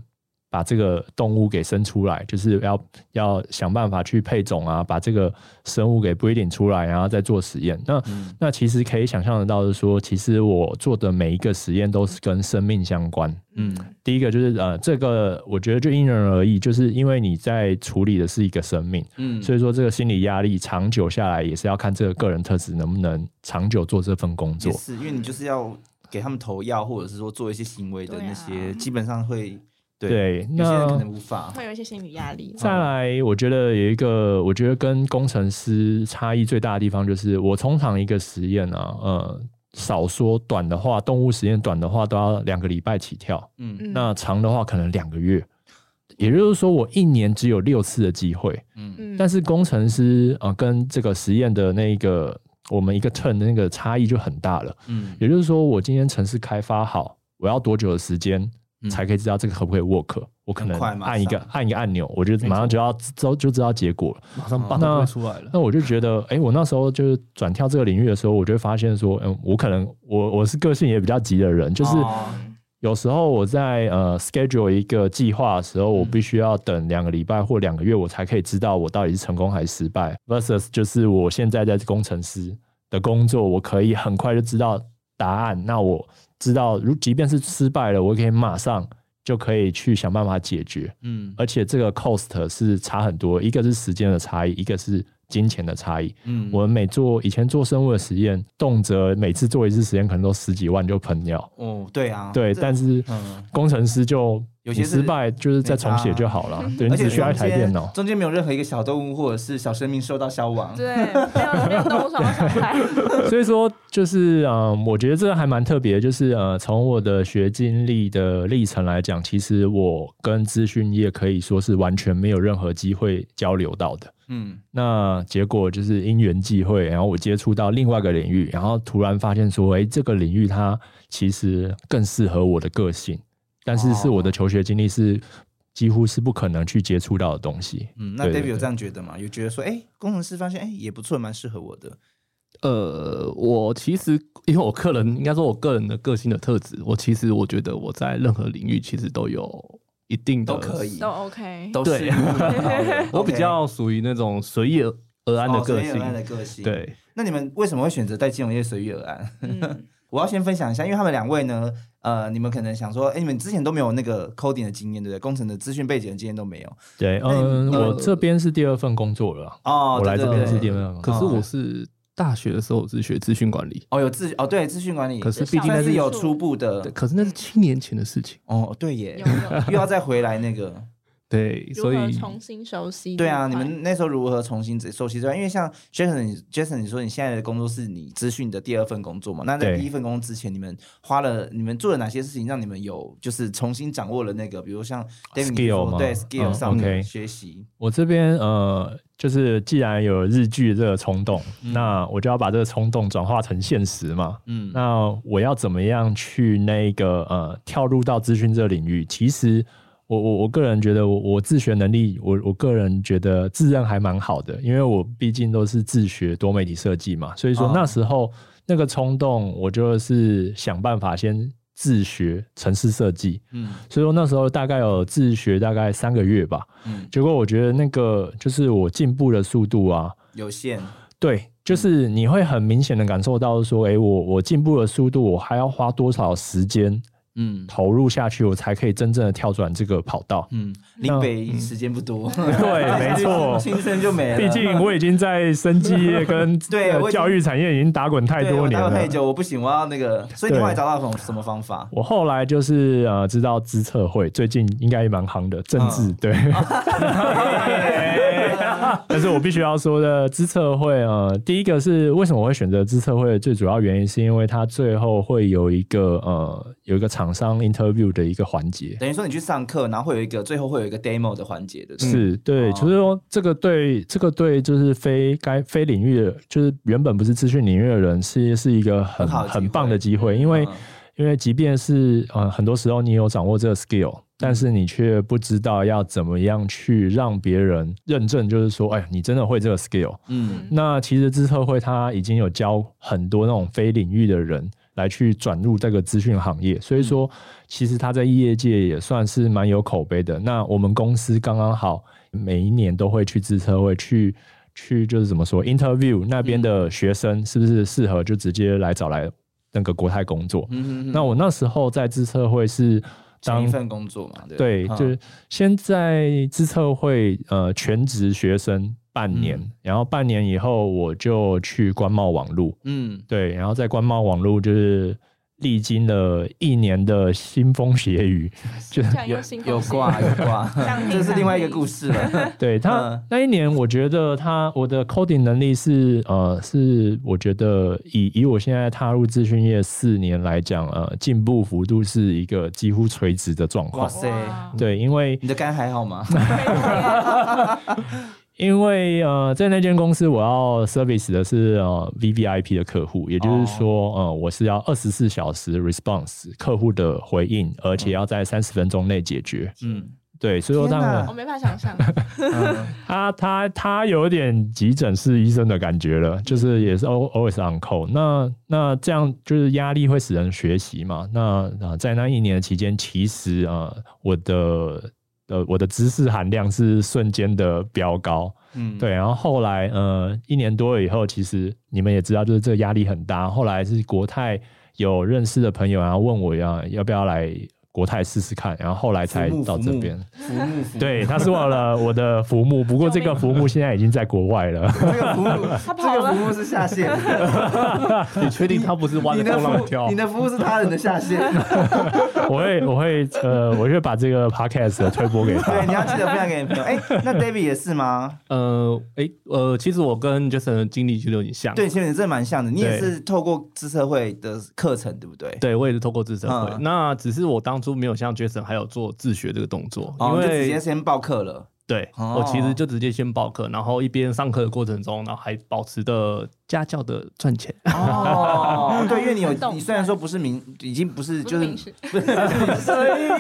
把这个动物给生出来，就是要要想办法去配种啊，把这个生物给 breeding 出来，然后再做实验。那、嗯那其实可以想象得到，是说，其实我做的每一个实验都是跟生命相关。嗯第一个就是呃，这个我觉得就因人而异，就是因为你在处理的是一个生命，嗯，所以说这个心理压力长久下来，也是要看这个个人特质能不能长久做这份工作。也是，因为你就是要给他们投药，或者是说做一些行为的那些，基本上会对那，有些人可那能无法。会有一些心理压力。再来，我觉得有一个，我觉得跟工程师差异最大的地方，就是我通常一个实验啊，呃，少说短的话，动物实验短的话都要两个礼拜起跳，嗯嗯那长的话可能两个月。也就是说，我一年只有六次的机会，嗯嗯但是工程师啊、呃跟这个实验的那个我们一个 turn 的那个差异就很大了。嗯也就是说，我今天城市开发好，我要多久的时间嗯才可以知道这个可不可以 work？我可能按一个按一个按钮，我就马上就要知道就知道结果了。马上哦 bug 那出来了。那我就觉得，哎、我那时候就是转跳这个领域的时候，我就会发现说，嗯，我可能我我是个性也比较急的人，就是哦有时候我在呃 schedule 一个计划的时候，我嗯必须要等两个礼拜或两个月，我才可以知道我到底是成功还是失败。versus 就是我现在在工程师的工作，我可以很快就知道答案。那我知道，如即便是失败了，我可以马上就可以去想办法解决。嗯而且这个 cost 是差很多，一个是时间的差异，一个是金钱的差异。嗯我们每做以前做生物的实验，动辄每次做一次实验可能都十几万就喷掉。哦对啊，对，但是嗯工程师就有些失败就是再重写就好了，对，你而且只需要一台电脑。中间没有任何一个小动物或者是小生命受到消亡。对，没有没有动物受到伤害。所以说，就是嗯，我觉得这还蛮特别，就是呃，从我的学经历的历程来讲，其实我跟资讯业可以说是完全没有任何机会交流到的。嗯那结果就是因缘际会，然后我接触到另外一个领域，然后突然发现说，哎、这个领域它其实更适合我的个性，但是是我的求学经历是几乎是不可能去接触到的东西。嗯，那 David 有这样觉得吗？有觉得说，哎，工程师发现，哎，也不错，蛮适合我的。呃，我其实因为我个人应该说我个人的个性的特质，我其实我觉得我在任何领域其实都有一定的都可以都 OK，都是 我比较属于那种随遇而安的哦个性随遇而。安的个性。，对，那你们为什么会选择在金融业随遇而安？嗯，我要先分享一下，因为他们两位呢，呃，你们可能想说，哎，你们之前都没有那个 coding 的经验，对不对？工程的资讯背景的经验都没有。对，嗯，呃我这边是第二份工作了，哦，我来这边是第二份工作。可是我是大学的时候我是学资讯管理，哦有资哦对资讯管理，可是毕竟那是有初步的对，可是那是七年前的事情。哦对耶有，有 又要再回来那个。对，如所以重新熟悉这对啊，你们那时候如何重新熟悉这段？因为像 Jason，你 Jason，你说你现在的工作是你资讯的第二份工作嘛？那在第一份工作之前，你们花了你们做了哪些事情，让你们有就是重新掌握了那个，比如像 Skill 吗对 skill 嗯上面学习。我这边呃，就是既然有日剧这个冲动，那我就要把这个冲动转化成现实嘛。嗯那我要怎么样去那个呃跳入到资讯这个领域？其实我我我个人觉得我我自学能力，我我个人觉得自认还蛮好的，因为我毕竟都是自学多媒体设计嘛，所以说哦那时候那个冲动，我就是想办法先自学城市设计，嗯所以说那时候大概有自学大概三个月吧。嗯，结果我觉得那个就是我进步的速度啊，有限。对，就是你会很明显的感受到说，哎、我我进步的速度，我还要花多少时间嗯投入下去，我才可以真正的跳转这个跑道。嗯，林北时间不多，对，没错。新生就没了。毕竟我已经在生技业跟 呃对教育产业已经打滚太多年了我待了太。久，我不行，我要那个。所以你后来找到什么什么方法？我后来就是呃知道资策会最近应该也蛮行的政治、嗯对，但是我必须要说的资策会呃，第一个是为什么我会选择资策会的最主要原因是因为它最后会有一个呃有一个厂商 interview 的一个环节，等于说你去上课，然后会有一个最后会有一个 demo 的环节的。是对，哦就是说这个对这个对就是非该非领域的，就是原本不是资讯领域的人是是一个很很棒的机会，因为。嗯因为即便是呃很多时候你有掌握这个 skill，但是你却不知道要怎么样去让别人认证，就是说，哎，你真的会这个 skill。嗯那其实资策会它已经有教很多那种非领域的人来去转入这个资讯行业，所以说其实他在业界也算是蛮有口碑的。那我们公司刚刚好每一年都会去资策会去去就是怎么说 interview 那边的学生是不是适合，就直接来找来那个国泰工作。嗯那我那时候在自测会是当当一份工作嘛，对，嗯。就是先在自策会呃全职学生半年，嗯。然后半年以后我就去官贸网路，嗯，对，然后在官贸网路就是历经了一年的腥风血雨，就有有奋挂有挂这是另外一个故事了。对他、嗯那一年，我觉得他我的 coding 能力是呃是我觉得以以我现在踏入资讯业四年来讲，呃进步幅度是一个几乎垂直的状哇况。塞，对，因为你的肝还好吗？因为呃，在那间公司我要 service 的是呃 V V I P 的客户，也就是说，呃，我是要二十四小时 response 客户的回应，而且要在三十分钟内解决。嗯，对，所以说他天哪们我没法想象，嗯 他他他有点急诊室医生的感觉了，就是也是 al- always on call。那那这样就是压力会使人学习嘛？那啊、在那一年的期间，其实啊、呃我的呃我的知识含量是瞬间的飙高。嗯，对，然后后来呃一年多了以后，其实你们也知道，就是这个压力很大。后来是国泰有认识的朋友，然后问我要要不要来国泰试试看，然后后来才到这边。对，他是我了我的浮木，不过这个浮木现在已经在国外了。这个浮木，他这个浮木是下线，你确定他不是弯着浪跳你？的服务是他人的下线，我会我会呃，我会把这个 podcast 推播给他对，你要记得分享给你朋友。哎，那 David 也是吗？呃，诶，呃，其实我跟 Jason 的经历其实有点像。对，其实你真的蛮像的，你也是透过自社会的课程，对不对？对，我也是透过自社会。嗯那只是我当初没有像 Jason 还有做自学这个动作，哦，因为就直接先报课了。对、哦我其实就直接先报课，然后一边上课的过程中，然后还保持的家教的赚钱。哦，对，因为你有你虽然说不是名，已经不是就是不是 不是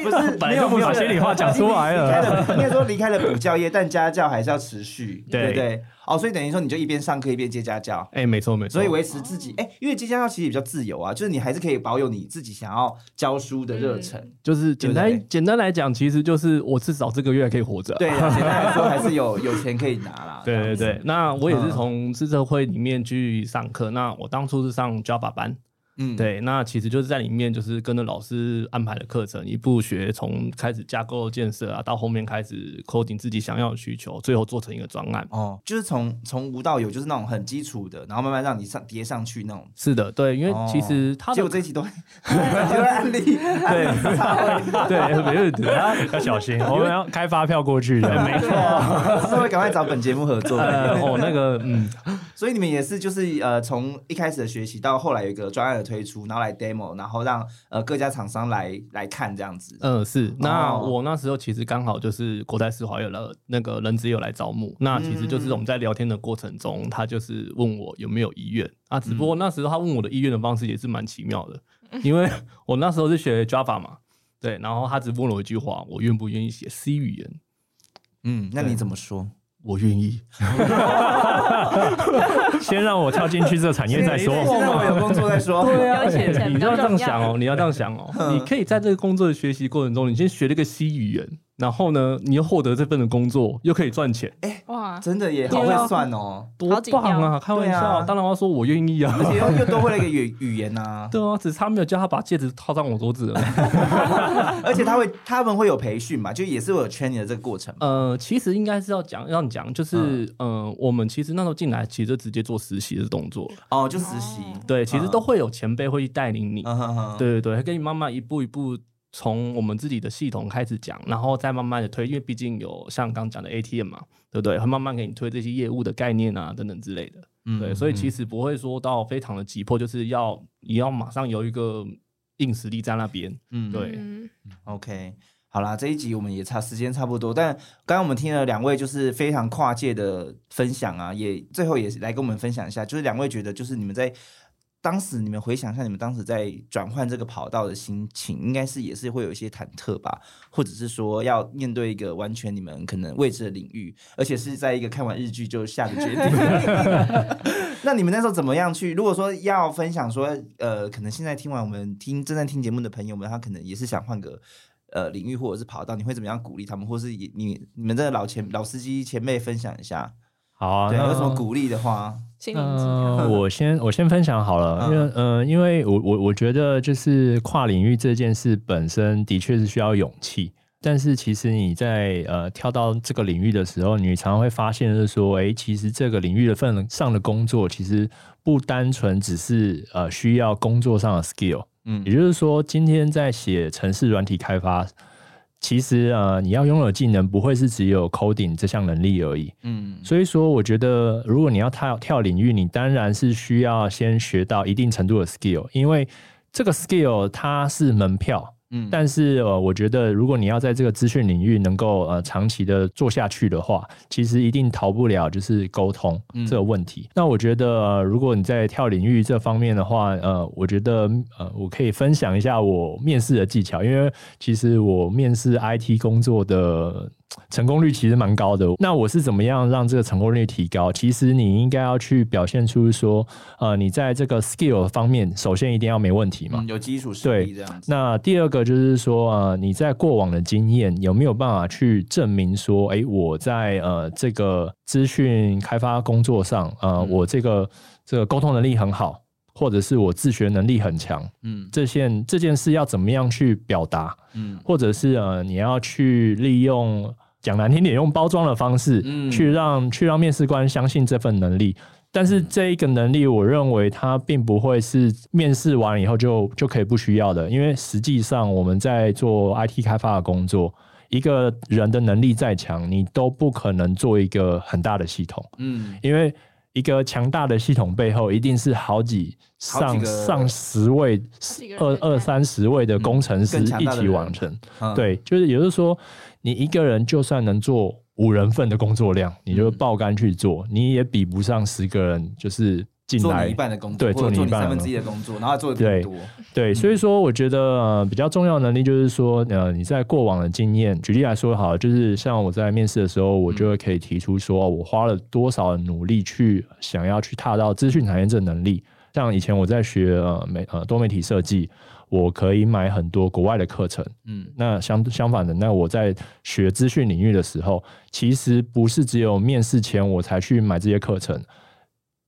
不是本来就不把心里话讲出来了离开了，应该说离开了补教业，但家教还是要持续，对对不对？哦，所以等于说你就一边上课一边接家教。哎、没错没错。所以维持自己，哎、因为接家教其实比较自由啊，就是你还是可以保有你自己想要教书的热忱。就是简单简单来讲，其实就是我至少这个月还可以活着。对啊，简单来说还是有有钱可以拿啦。对对对那我也是嗯从自社会里面去去上课。那我当初是上 Java 班，嗯，对，那其实就是在里面就是跟着老师安排的课程，一步学，从开始架构建设啊，到后面开始 coding 自己想要的需求，最后做成一个专案。哦，就是从从无到有，就是那种很基础的，然后慢慢让你上叠上去那种。是的，对，因为其实他的结果这一期都都在 案例，对，对没问题，他要小心，我们要开发票过去的。没错。稍微赶快找本节目合作。呃，哦，那个，嗯，所以你们也是就是呃，从一开始的学习到后来有一个专案的推出，然后来 demo，然后让呃各家厂商来来看这样子。嗯，是。那哦我那时候其实刚好就是国泰世华有了那个人资有来招募，那其实就是我们在聊天的过程中，他就是问我有没有意愿啊。只不过那时候他问我的意愿的方式也是蛮奇妙的，因为 我那时候是学 Java 嘛，对，然后他只问了我一句话：我愿不愿意写 C 语言？嗯，那你怎么说？我愿意。先让我跳进去这个产业再说。先让我有工作再说。啊有钱钱比较你要这样。想哦，你要这样想哦，嗯你可以在这个工作的学习过程中，你先学了一个 C 语言，然后呢，你又获得这份的工作，又可以赚钱，哎哇，真的也好会算哦，多好紧要棒啊！开玩笑，当然我要说我愿意啊。而且又又多会了一个语语言呐、对啊，只差没有叫他把戒指套上我桌子了。而且他会他们会有培训嘛，就也是会有 training 的这个过程嘛。呃，其实应该是要讲，让你讲，就是呃，我们其实那时候进来，其实就直接做实习的动作。哦，就实习。对，其实都会有前辈会去带领你。嗯哼哼，对对对，会跟你慢慢一步一步从我们自己的系统开始讲，然后再慢慢的推，因为毕竟有像刚讲的 ATM 嘛，对不对？会慢慢给你推这些业务的概念啊等等之类的。嗯对，所以其实实不会说到非常的急迫，就是要你要马上有一个硬实力在那边。嗯对嗯 OK，好啦，这一集我们也差时间差不多，但刚刚我们听了两位就是非常跨界的分享啊，也最后也是来跟我们分享一下，就是两位觉得就是你们在当时你们回想一下，你们当时在转换这个跑道的心情，应该是也是会有一些忐忑吧，或者是说要面对一个完全你们可能未知的领域，而且是在一个看完日剧就下的决定。那你们那时候怎么样去？如果说要分享说，呃，可能现在听完我们听正在听节目的朋友们，他可能也是想换个呃领域或者是跑道，你会怎么样鼓励他们，或是也你你们的老前老司机前辈分享一下？好啊，对，有什么鼓励的话？心灵鸡汤。呃，我先我先分享好了，因为呃，因为我我我觉得就是跨领域这件事本身的确是需要勇气，但是其实你在呃跳到这个领域的时候，你常常会发现就是说，哎，其实这个领域的份上的工作其实不单纯只是呃需要工作上的 skill，嗯也就是说，今天在写城市软体开发。其实呃，你要拥有的技能不会是只有 coding 这项能力而已，嗯所以说，我觉得如果你要跳跳领域，你当然是需要先学到一定程度的 skill，因为这个 skill 它是门票。嗯。但是呃，我觉得如果你要在这个资讯领域能够呃长期的做下去的话，其实一定逃不了就是沟通嗯。这个问题。那我觉得、呃如果你在跳领域这方面的话，呃，我觉得呃，我可以分享一下我面试的技巧，因为其实我面试 IT 工作的成功率其实蛮高的。那我是怎么样让这个成功率提高？其实你应该要去表现出说，呃，你在这个 skill 方面，首先一定要没问题嘛。嗯，有基础实力这样子。那第二个就是说，呃，你在过往的经验有没有办法去证明说，哎，我在呃这个资讯开发工作上，呃，嗯我这个这个沟通能力很好，或者是我自学能力很强，嗯。这件这件事要怎么样去表达，嗯。或者是呃你要去利用讲难听点，用包装的方式，嗯。去让去让面试官相信这份能力。但是这一个能力，我认为它并不会是面试完以后就就可以不需要的，因为实际上我们在做 IT 开发的工作，一个人的能力再强，你都不可能做一个很大的系统，嗯。因为一个强大的系统背后一定是好几上上十位、二二三十位的工程师一起完成。嗯。对，就是也就是说，你一个人就算能做五人份的工作量，你就嗯。爆肝去做，你也比不上十个人就是进来做你一半的工作，对做做你一半的三分之一的工作，然后做的更多。对，所以说我觉得呃比较重要的能力就是说，呃你在过往的经验，举例来说好，就是像我在面试的时候，我就会可以提出说，哦我花了多少努力去想要去踏到资讯产业这能力。像以前我在学呃媒呃多媒体设计，我可以买很多国外的课程。嗯那相相反的，那我在学资讯领域的时候，其实不是只有面试前我才去买这些课程，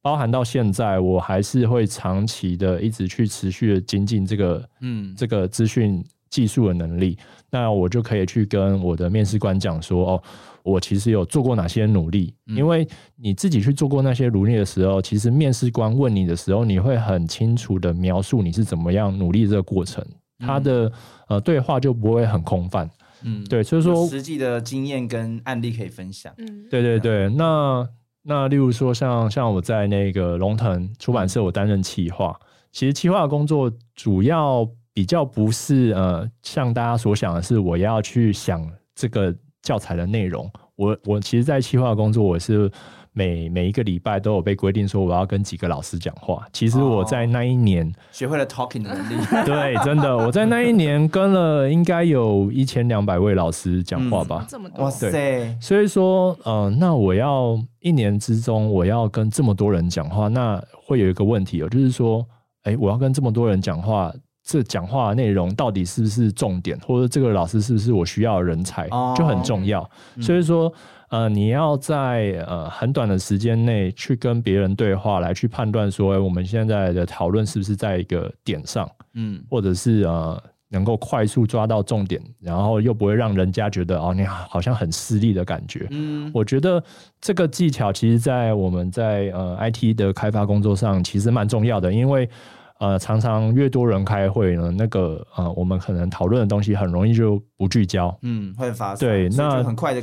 包含到现在，我还是会长期的一直去持续的精进这个嗯。这个资讯技术的能力。那我就可以去跟我的面试官讲说，哦，我其实有做过哪些努力，嗯。因为你自己去做过那些努力的时候，其实面试官问你的时候，你会很清楚的描述你是怎么样努力这个过程，他的呃对话就不会很空泛。嗯，对，所以说实际的经验跟案例可以分享。嗯，对对对，那那例如说像像我在那个龙腾出版社，我担任企划，其实企划的工作主要比较不是呃像大家所想的是我要去想这个教材的内容，我我其实，在企划工作我是。每每一个礼拜都有被规定说我要跟几个老师讲话。其实我在那一年，学会了 talking 的能力。对，真的我在那一年跟了应该有一千两百位老师讲话吧。这么多，哇塞，所以说，呃，那我要一年之中，我要跟这么多人讲话，那会有一个问题哦，就是说，哎，我要跟这么多人讲话，这讲话的内容到底是不是重点，或者这个老师是不是我需要的人才，哦就很重要。嗯所以说，呃，你要在呃很短的时间内去跟别人对话，来去判断说，哎我们现在的讨论是不是在一个点上，嗯或者是呃能够快速抓到重点，然后又不会让人家觉得哦你好像很失利的感觉。嗯我觉得这个技巧其实，在我们在呃 IT 的开发工作上，其实蛮重要的，因为呃常常越多人开会呢，那个呃我们可能讨论的东西很容易就不聚焦。嗯，会发散对那很快的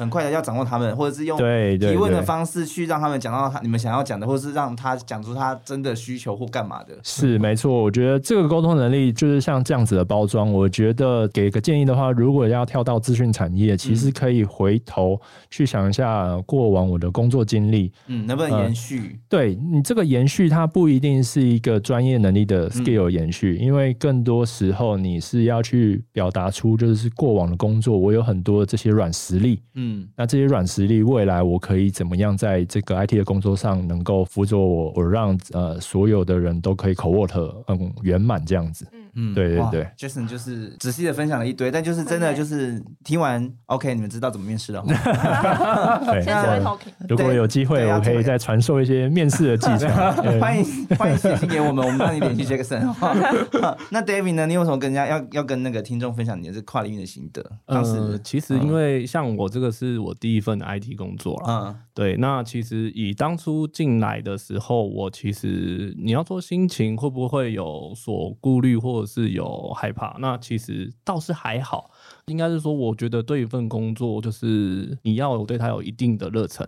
很快的要掌握他们，或者是用提问的方式去让他们讲到他你们想要讲的，或者是让他讲出他真的需求或干嘛的。是没错，我觉得这个沟通能力就是像这样子的包装。我觉得给个建议的话，如果要跳到资讯产业，其实可以回头去想一下过往我的工作经历。嗯，能不能延续？对你这个延续，它不一定是一个专业能力的 skill 延续，因为更多时候你是要去表达出就是过往的工作，我有很多这些软实力。嗯嗯那这些软实力，未来我可以怎么样在这个 IT 的工作上能够辅佐我，我让呃所有的人都可以 co work 嗯圆满这样子。哇对对对，Jason 就是仔细的分享了一堆，但就是真的就是听完 OK，你们知道怎么面试了哈。对，先学会那 talking。如果有机会，我可以再传授一些面试的技巧。对 欢迎欢迎写信给我们，我们帮你联系好。那 David 呢？你有什么跟人家要要跟那个听众分享你的这跨领域的心得？当时呃，其实因为像我这个是我第一份 IT 工作了，嗯对，那其实以当初进来的时候，我其实你要说心情会不会有所顾虑，或者是有害怕？那其实倒是还好，应该是说，我觉得对一份工作，就是你要有对它有一定的热忱，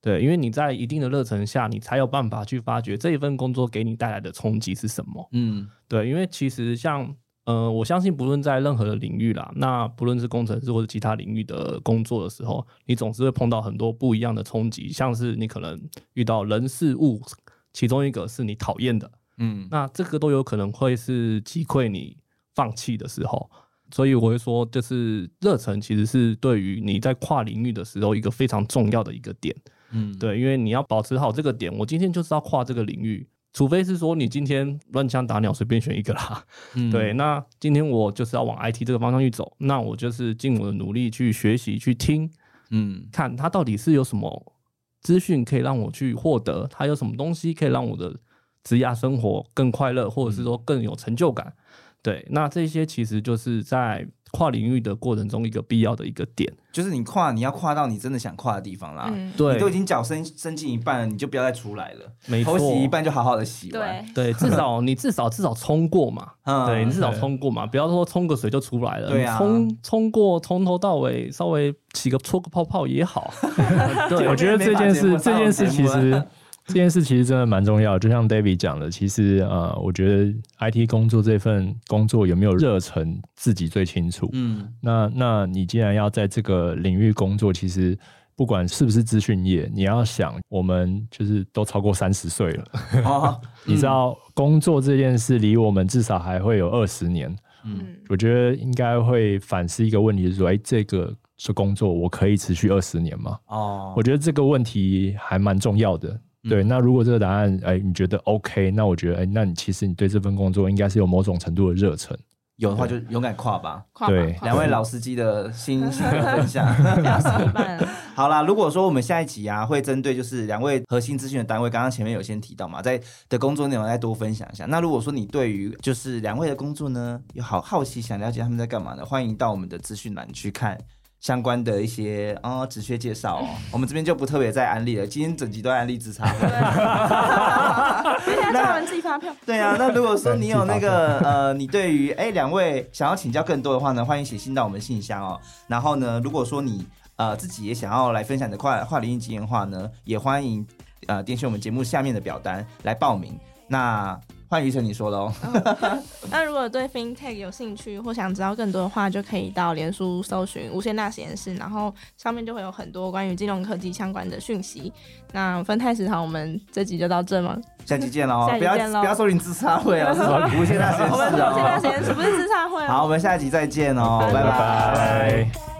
对，因为你在一定的热忱下，你才有办法去发掘这一份工作给你带来的冲击是什么。嗯对，因为其实像呃，我相信不论在任何的领域啦，那不论是工程师或者其他领域的工作的时候，你总是会碰到很多不一样的冲击，像是你可能遇到人事物，其中一个是你讨厌的，嗯那这个都有可能会是击溃你放弃的时候。所以我会说，就是热忱其实是对于你在跨领域的时候一个非常重要的一个点。嗯，对，因为你要保持好这个点，我今天就是要跨这个领域，除非是说你今天乱枪打鸟随便选一个啦。嗯对，那今天我就是要往 IT 这个方向去走，那我就是尽我的努力去学习、去听，嗯看它到底是有什么资讯可以让我去获得，它有什么东西可以让我的职业生活更快乐，或者是说更有成就感。对，那这些其实就是在跨领域的过程中一个必要的一个点。就是你跨，你要跨到你真的想跨的地方啦。嗯，对你都已经脚伸伸进一半了，你就不要再出来了。没错头洗一半就好好的洗完。对，对，至少你至少至少冲过嘛，嗯对你至少对冲过嘛，不要说冲个水就出来了，对啊你冲冲过从头到尾，稍微起个搓个泡泡也好。对，我觉得这件事，这件事其实，这件事其实真的蛮重要。就像 David 讲的，其实呃，我觉得 IT 工作这份工作有没有热忱，自己最清楚。嗯那那你既然要在这个领域工作，其实不管是不是资讯业，你要想，我们就是都超过三十岁了，哦，你知道工作这件事离我们至少还会有二十年。嗯嗯，我觉得应该会反思一个问题，是说，哎，这个是工作，我可以持续二十年吗？哦我，觉得这个问题还蛮重要的。对，嗯那如果这个答案，哎，你觉得 OK，那我觉得，哎，那你其实你对这份工作应该是有某种程度的热忱。有的话就勇敢跨吧。跨吧对两位老司机的心心分享。好啦，如果说我们下一集啊，会针对就是两位核心资讯的单位，刚刚前面有先提到嘛，在的工作内容再多分享一下。那如果说你对于就是两位的工作呢，有好好奇想了解他们在干嘛呢，欢迎到我们的资讯栏去看。相关的一些啊职缺介绍哦，我们这边就不特别再安利了。今天整集都安利自查会。现在 叫他们自己发票。对啊，那如果说你有那个 呃，你对于哎两位想要请教更多的话呢，欢迎写信到我们信箱哦。然后呢，如果说你呃自己也想要来分享你的跨跨领域经验的话呢，也欢迎呃点选我们节目下面的表单来报名。那换于晨你说喽，那如果对 FinTech 有兴趣或想知道更多的话，就可以到脸书搜寻无限大实验室，然后上面就会有很多关于金融科技相关的讯息。那分泰食堂，我们这集就到这吗？下期见喽！不要不要说你自杀会哦，是 无限大实验我们室无限大实哦。验室不是自杀会哦。好，我们下集再见哦，拜拜拜。拜。